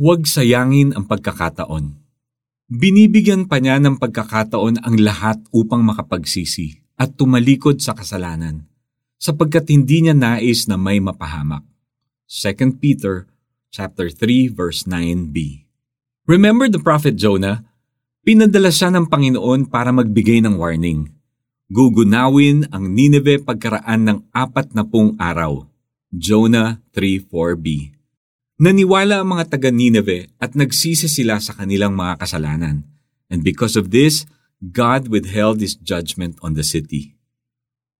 Huwag sayangin ang pagkakataon. Binibigyan pa niya ng pagkakataon ang lahat upang makapagsisi at tumalikod sa kasalanan, sapagkat hindi niya nais na may mapahamak. 2 Peter chapter 3 verse 9b. Remember the prophet Jonah? Pinadala siya ng Panginoon para magbigay ng warning. Gugunawin ang Nineveh pagkaraan ng apat na pung araw. Jonah 3.4b Naniwala ang mga taga Nineveh at nagsisi sila sa kanilang mga kasalanan. And because of this, God withheld His judgment on the city.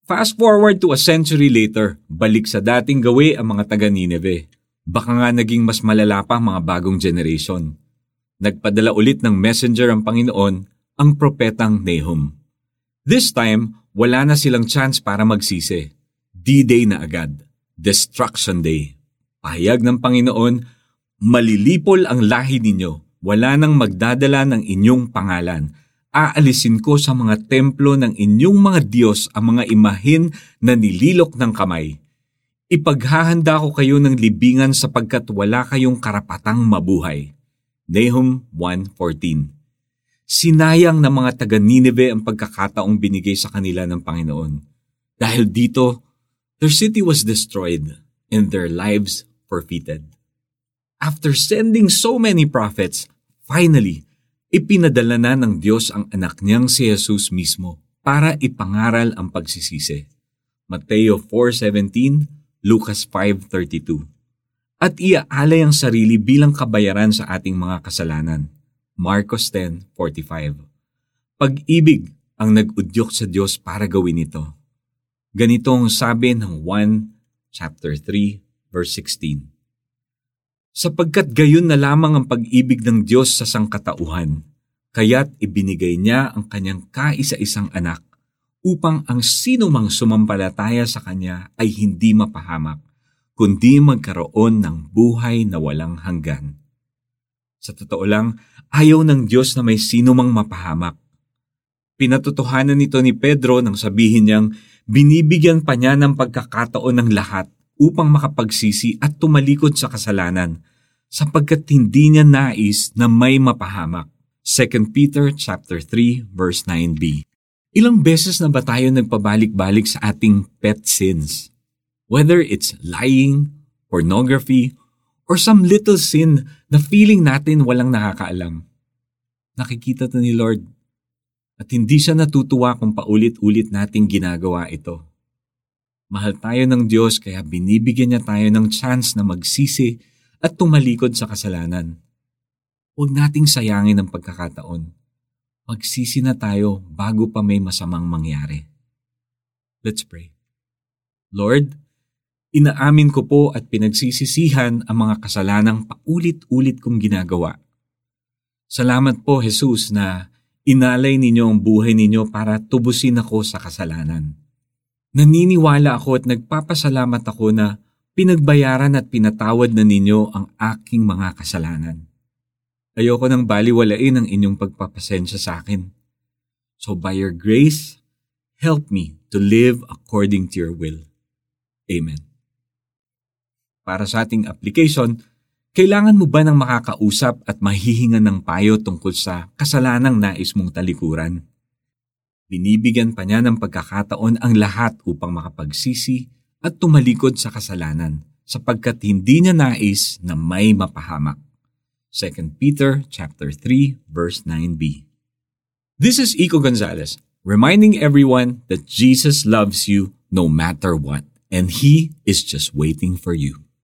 Fast forward to a century later, balik sa dating gawi ang mga taga Nineveh. Baka nga naging mas malala pa mga bagong generation. Nagpadala ulit ng messenger ang Panginoon, ang propetang Nahum. This time, wala na silang chance para magsisi. D-Day na agad. Destruction Day. Pahayag ng Panginoon, malilipol ang lahi ninyo, wala nang magdadala ng inyong pangalan. Aalisin ko sa mga templo ng inyong mga Diyos ang mga imahin na nililok ng kamay. Ipaghahanda ko kayo ng libingan sapagkat wala kayong karapatang mabuhay. Nahum 1.14 Sinayang ng mga taga Nineveh ang pagkakataong binigay sa kanila ng Panginoon. Dahil dito, their city was destroyed and their lives forfeited. After sending so many prophets, finally, ipinadala na ng Diyos ang anak niyang si Jesus mismo para ipangaral ang pagsisisi. Mateo 4.17, Lucas 5.32 At iaalay ang sarili bilang kabayaran sa ating mga kasalanan. Marcos 10.45 Pag-ibig ang nag-udyok sa Diyos para gawin ito. Ganito ang sabi ng 1 chapter 3 verse 16. Sapagkat gayon na lamang ang pag-ibig ng Diyos sa sangkatauhan, kaya't ibinigay niya ang kanyang kaisa-isang anak upang ang sino mang sumampalataya sa kanya ay hindi mapahamak, kundi magkaroon ng buhay na walang hanggan. Sa totoo lang, ayaw ng Diyos na may sino mang mapahamak. Pinatotohanan nito ni Pedro nang sabihin niyang binibigyan pa niya ng pagkakataon ng lahat upang makapagsisi at tumalikod sa kasalanan sapagkat hindi niya nais na may mapahamak. 2 Peter chapter 3 verse 9b. Ilang beses na ba tayo nagpabalik-balik sa ating pet sins? Whether it's lying, pornography, or some little sin na feeling natin walang nakakaalam. Nakikita to ni Lord at hindi siya natutuwa kung paulit-ulit nating ginagawa ito. Mahal tayo ng Diyos kaya binibigyan niya tayo ng chance na magsisi at tumalikod sa kasalanan. Huwag nating sayangin ang pagkakataon. Magsisi na tayo bago pa may masamang mangyari. Let's pray. Lord, inaamin ko po at pinagsisisihan ang mga kasalanang paulit-ulit kong ginagawa. Salamat po, Jesus, na inalay ninyo ang buhay ninyo para tubusin ako sa kasalanan. Naniniwala ako at nagpapasalamat ako na pinagbayaran at pinatawad na ninyo ang aking mga kasalanan. Ayoko nang baliwalain ang inyong pagpapasensya sa akin. So by your grace, help me to live according to your will. Amen. Para sa ating application, kailangan mo ba ng makakausap at mahihinga ng payo tungkol sa kasalanang nais mong talikuran? Binibigyan pa niya ng pagkakataon ang lahat upang makapagsisi at tumalikod sa kasalanan sapagkat hindi niya nais na may mapahamak. 2 Peter chapter 3 verse 9b. This is Iko Gonzalez reminding everyone that Jesus loves you no matter what and he is just waiting for you.